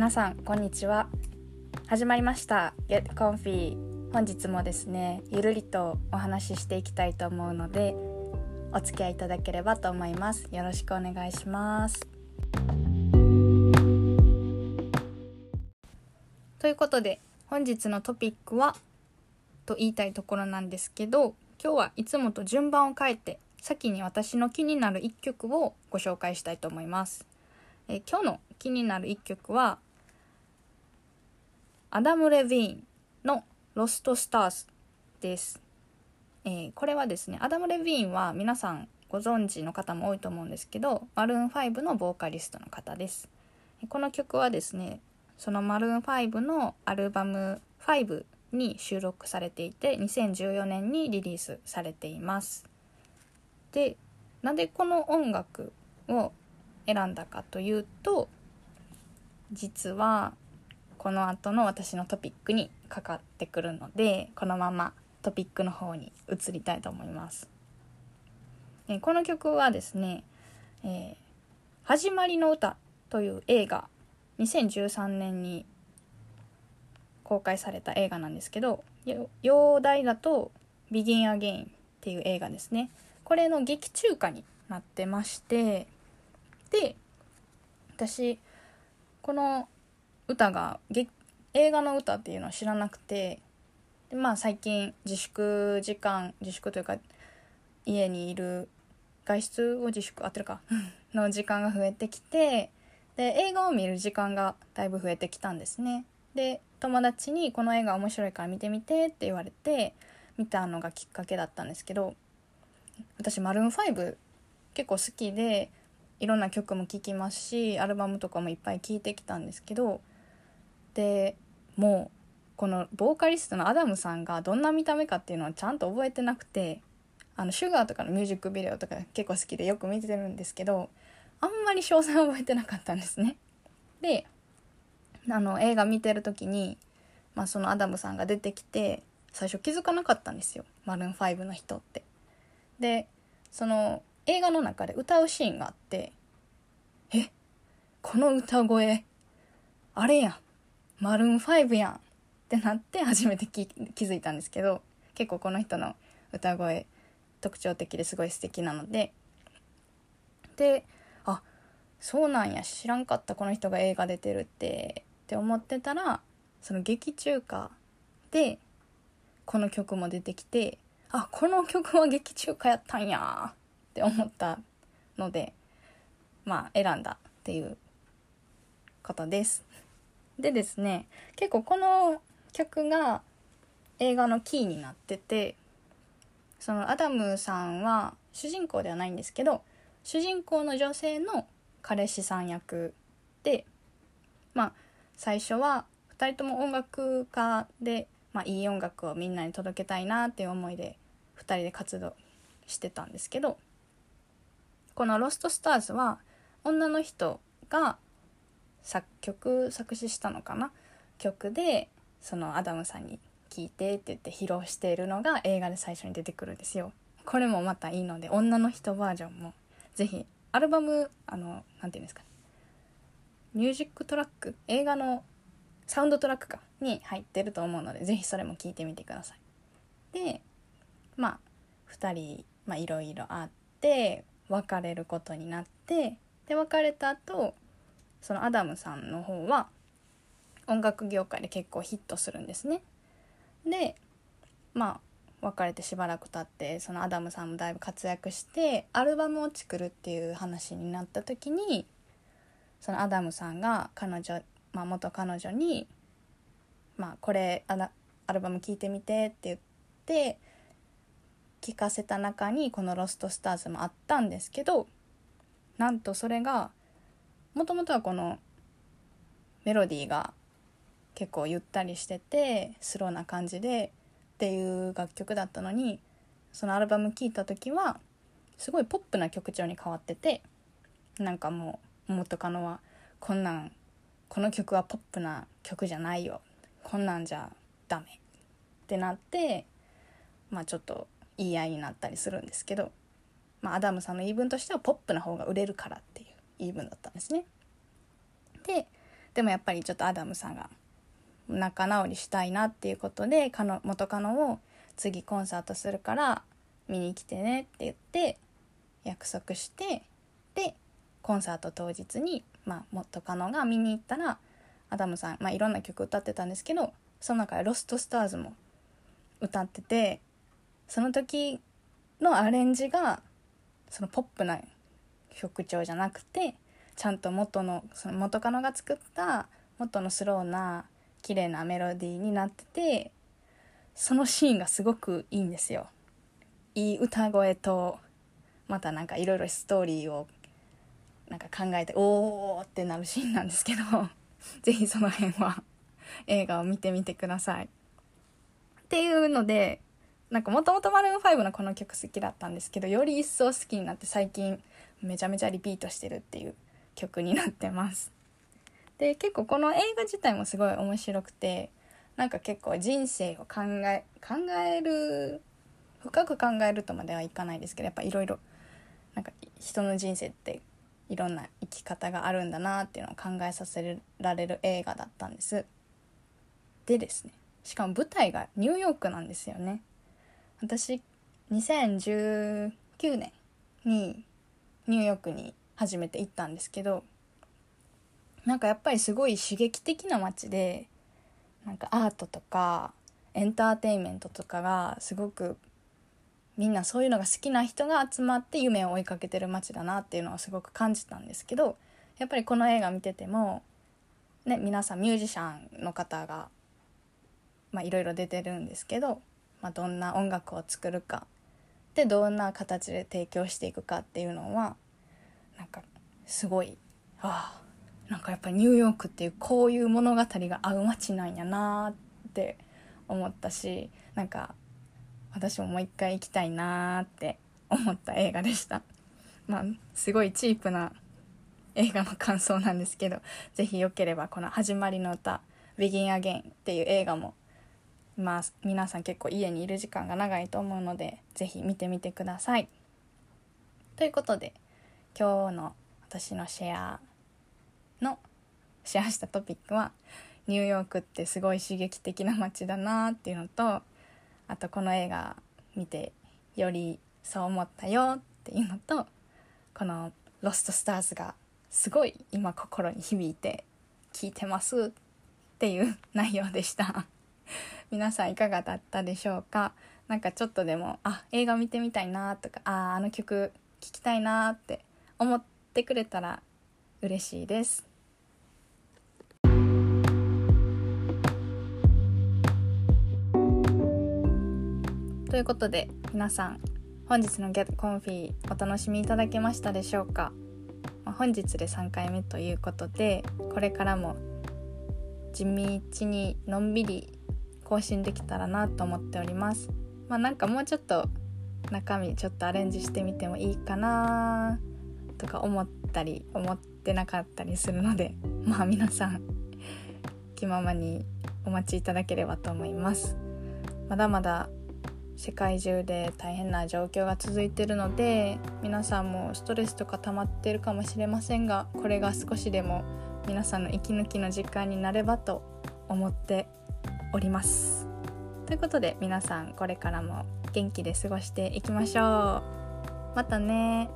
皆さんこんにちは。始まりました。Get Comfy 本日もですねゆるりとお話ししていきたいと思うのでお付き合いいただければと思います。よろしくお願いします。ということで本日のトピックはと言いたいところなんですけど今日はいつもと順番を変えて先に私の気になる一曲をご紹介したいと思います。え今日の気になる一曲はアダム・レヴィーンの「ロスト・スターズ」です、えー、これはですねアダム・レヴィーンは皆さんご存知の方も多いと思うんですけどマルーン5のボーカリストの方です。この曲はですねそのマルーン5のアルバム5に収録されていて2014年にリリースされています。でなんでこの音楽を選んだかというと実はこの後の私のトピックにかかってくるのでこのままトピックの方に移りたいと思います。えこの曲はですね「えー、始まりの歌」という映画2013年に公開された映画なんですけど洋題だと「ビギン・アゲイン」っていう映画ですねこれの劇中歌になってましてで私この歌が映画の歌っていうのは知らなくてでまあ最近自粛時間自粛というか家にいる外出を自粛合ってるか の時間が増えてきてで映画を見る時間がだいぶ増えてきたんですね。で友達に「この映画面白いから見てみて」って言われて見たのがきっかけだったんですけど私マルーン5結構好きでいろんな曲も聴きますしアルバムとかもいっぱい聴いてきたんですけどでもうこのボーカリストのアダムさんがどんな見た目かっていうのはちゃんと覚えてなくてあのシュガーとかのミュージックビデオとか結構好きでよく見てるんですけどあんまり詳細覚えてなかったんですね。であの映画見てる時に、まあ、そのアダムさんが出てきて最初気づかなかったんですよマルーン5の人って。でその映画の中で歌うシーンがあってえ？この歌声あれやんマルーン5やんってなって初めて気づいたんですけど結構この人の歌声特徴的ですごい素敵なのでであそうなんや知らんかったこの人が映画出てるってって思ってたらその劇中歌でこの曲も出てきてあこの曲は劇中歌やったんやって思ったのでまあ選んだっていうことです。でですね結構この曲が映画のキーになっててそのアダムさんは主人公ではないんですけど主人公の女性の彼氏さん役でまあ最初は2人とも音楽家で、まあ、いい音楽をみんなに届けたいなっていう思いで2人で活動してたんですけどこの「ロストスターズ」は女の人が作曲作詞したのかな？曲でそのアダムさんに聴いてって言って披露しているのが映画で最初に出てくるんですよ。これもまたいいので女の人バージョンもぜひアルバムあの何て言うんですか？ミュージックトラック？映画のサウンドトラックか？に入ってると思うのでぜひそれも聞いてみてください。でまあ2人いろいろあって別れることになってで別れた後そのアダムさんの方は音楽業界で結構ヒットするんですね。でまあ別れてしばらく経ってそのアダムさんもだいぶ活躍してアルバムを作るっていう話になった時にそのアダムさんが彼女、まあ、元彼女に「まあ、これアルバム聴いてみて」って言って聞かせた中にこの「ロストスターズ」もあったんですけどなんとそれがもともとはこのメロディーが結構ゆったりしててスローな感じでっていう楽曲だったのにそのアルバム聴いた時はすごいポップな曲調に変わっててなんかもう元カノはこんなんこの曲はポップな曲じゃないよこんなんじゃダメってなってまあちょっと言い合いになったりするんですけど、まあ、アダムさんの言い分としてはポップな方が売れるからっていう。言い分だったんですね。ででもやっぱりちょっとアダムさんが仲直りしたいなっていうことで元カノを次コンサートするから見に来てねって言って約束してでコンサート当日に、まあ、元カノが見に行ったらアダムさん、まあ、いろんな曲歌ってたんですけどその中で「ロストスターズ」も歌っててその時のアレンジがそのポップな曲調じゃなくてちゃんと元のその元カノが作った元のスローな綺麗なメロディーになっててそのシーンがすごくいいんですよ。いい歌声とまたなんかいろいろストーリーをなんか考えておーってなるシーンなんですけど 是非その辺は映画を見てみてください。っていうのでなんかもともとマルーン5のこの曲好きだったんですけどより一層好きになって最近めちゃめちゃリピートしてるっていう曲になってます。で結構この映画自体もすごい面白くてなんか結構人生を考え考える深く考えるとまではいかないですけどやっぱいろいろなんか人の人生っていろんな生き方があるんだなっていうのを考えさせられる映画だったんです。でですねしかも舞台がニューヨークなんですよね。私2019年にニューヨークに初めて行ったんですけどなんかやっぱりすごい刺激的な街でなんかアートとかエンターテインメントとかがすごくみんなそういうのが好きな人が集まって夢を追いかけてる街だなっていうのはすごく感じたんですけどやっぱりこの映画見てても、ね、皆さんミュージシャンの方がいろいろ出てるんですけど、まあ、どんな音楽を作るかでどんな形で提供していくかっていうのはなんかすごいああなんかやっぱニューヨークっていうこういう物語が合う街なんやなって思ったしなんか私ももう一回行きたいなって思った映画でした。まあすごいチープな映画の感想なんですけど是非よければこの「始まりの歌 Begin Again」っていう映画もまあ皆さん結構家にいる時間が長いと思うので是非見てみてください。ということで今日の私のシェアのシェアしたトピックはニューヨークってすごい刺激的な街だなっていうのとあとこの映画見てよりそう思ったよっていうのとこの「ロストスターズ」がすごい今心に響いて聞いてますっていう内容でした。皆さんいかがだったでしょうか？何かちょっとでもあ映画見てみたいなとかあああの曲聴きたいなって思ってくれたら嬉しいです。ということで皆さん本日の Get Comfy お楽しみいただけましたでしょうか、まあ、本日で3回目ということでこれからも地道にのんびり更新できたらなと思っております。まあなんかもうちょっと中身ちょっとアレンジしてみてもいいかなとか思ったり思ってなかったりするので まあ皆さん気ままにお待ちいただければと思います。まだまだ世界中で大変な状況が続いてるので皆さんもストレスとか溜まってるかもしれませんがこれが少しでも皆さんの息抜きの時間になればと思っております。ということで皆さんこれからも元気で過ごしていきましょう。またね